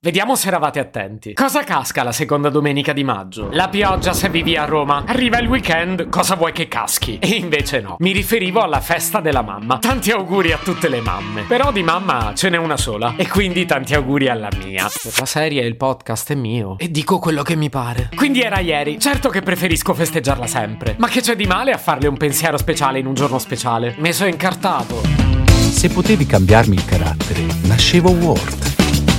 Vediamo se eravate attenti. Cosa casca la seconda domenica di maggio? La pioggia se vivi a Roma. Arriva il weekend, cosa vuoi che caschi? E invece no. Mi riferivo alla festa della mamma. Tanti auguri a tutte le mamme. Però di mamma ce n'è una sola. E quindi tanti auguri alla mia. La serie, il podcast è mio. E dico quello che mi pare. Quindi era ieri. Certo che preferisco festeggiarla sempre. Ma che c'è di male a farle un pensiero speciale in un giorno speciale? Me so incartato. Se potevi cambiarmi il carattere, nascevo Ward.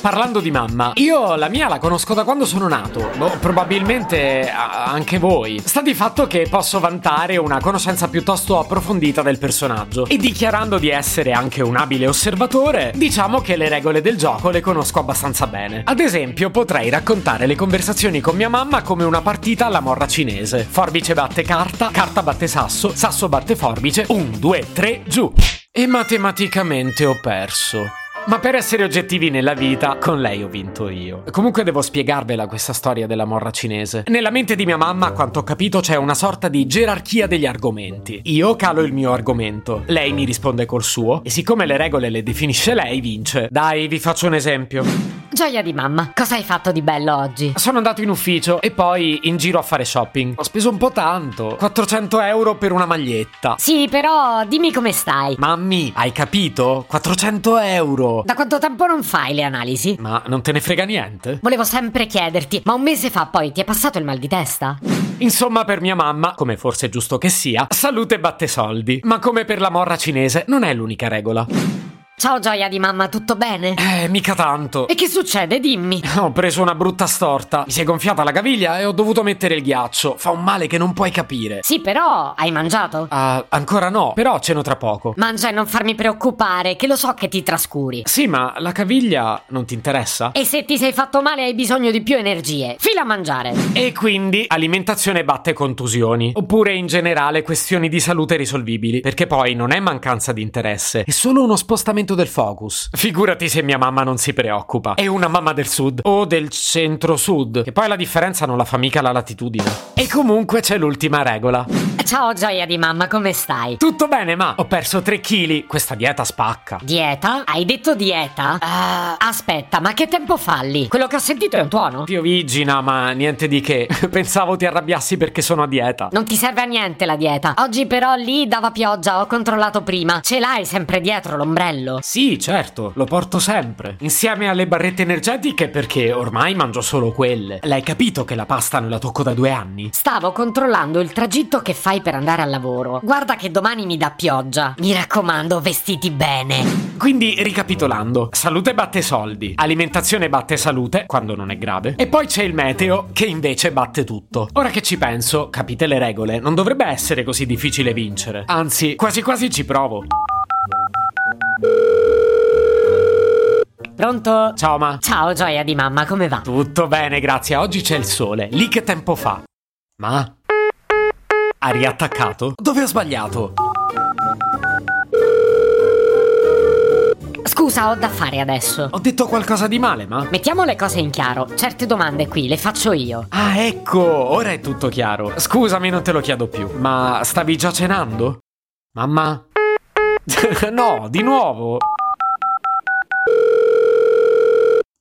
Parlando di mamma, io la mia la conosco da quando sono nato. Boh, probabilmente anche voi. Sta di fatto che posso vantare una conoscenza piuttosto approfondita del personaggio. E dichiarando di essere anche un abile osservatore, diciamo che le regole del gioco le conosco abbastanza bene. Ad esempio, potrei raccontare le conversazioni con mia mamma come una partita alla morra cinese. Forbice batte carta, carta batte sasso, sasso batte forbice, un, due, tre, giù. E matematicamente ho perso. Ma per essere oggettivi nella vita, con lei ho vinto io. Comunque devo spiegarvela questa storia della morra cinese. Nella mente di mia mamma, a quanto ho capito, c'è una sorta di gerarchia degli argomenti. Io calo il mio argomento, lei mi risponde col suo, e siccome le regole le definisce lei, vince. Dai, vi faccio un esempio. Gioia di mamma, cosa hai fatto di bello oggi? Sono andato in ufficio e poi in giro a fare shopping. Ho speso un po' tanto. 400 euro per una maglietta. Sì, però dimmi come stai. Mammi, hai capito? 400 euro. Da quanto tempo non fai le analisi? Ma non te ne frega niente? Volevo sempre chiederti, ma un mese fa poi ti è passato il mal di testa? Insomma, per mia mamma, come forse è giusto che sia, salute batte soldi. Ma come per la morra cinese, non è l'unica regola. Ciao Gioia di mamma, tutto bene? Eh, mica tanto. E che succede? Dimmi. Ho preso una brutta storta. Mi si è gonfiata la caviglia e ho dovuto mettere il ghiaccio. Fa un male che non puoi capire. Sì, però hai mangiato? Ah, ancora no, però ceno tra poco. Mangia e non farmi preoccupare, che lo so che ti trascuri. Sì, ma la caviglia non ti interessa? E se ti sei fatto male hai bisogno di più energie. Fila a mangiare. E quindi alimentazione batte contusioni. Oppure in generale questioni di salute risolvibili. Perché poi non è mancanza di interesse, è solo uno spostamento del focus. Figurati se mia mamma non si preoccupa. È una mamma del sud o del centro-sud. Che poi la differenza non la fa mica la latitudine. E comunque c'è l'ultima regola. Ciao Gioia di mamma, come stai? Tutto bene, ma ho perso 3 kg. Questa dieta spacca. Dieta? Hai detto dieta? Ah, aspetta, ma che tempo falli? Quello che ho sentito è un tuono? Piovigina, ma niente di che. Pensavo ti arrabbiassi perché sono a dieta. Non ti serve a niente la dieta. Oggi però lì dava pioggia, ho controllato prima. Ce l'hai sempre dietro l'ombrello? Sì, certo, lo porto sempre. Insieme alle barrette energetiche perché ormai mangio solo quelle. L'hai capito che la pasta non la tocco da due anni? Stavo controllando il tragitto che fai per andare al lavoro. Guarda che domani mi dà pioggia. Mi raccomando, vestiti bene. Quindi, ricapitolando, salute batte soldi, alimentazione batte salute, quando non è grave, e poi c'è il meteo che invece batte tutto. Ora che ci penso, capite le regole, non dovrebbe essere così difficile vincere. Anzi, quasi quasi ci provo. Pronto? Ciao ma. Ciao Gioia di mamma, come va? Tutto bene, grazie. Oggi c'è il sole. Lì che tempo fa? Ma? Ha riattaccato? Dove ho sbagliato? Scusa, ho da fare adesso. Ho detto qualcosa di male, ma? Mettiamo le cose in chiaro. Certe domande qui le faccio io. Ah, ecco, ora è tutto chiaro. Scusami, non te lo chiedo più. Ma stavi già cenando? Mamma? no, di nuovo.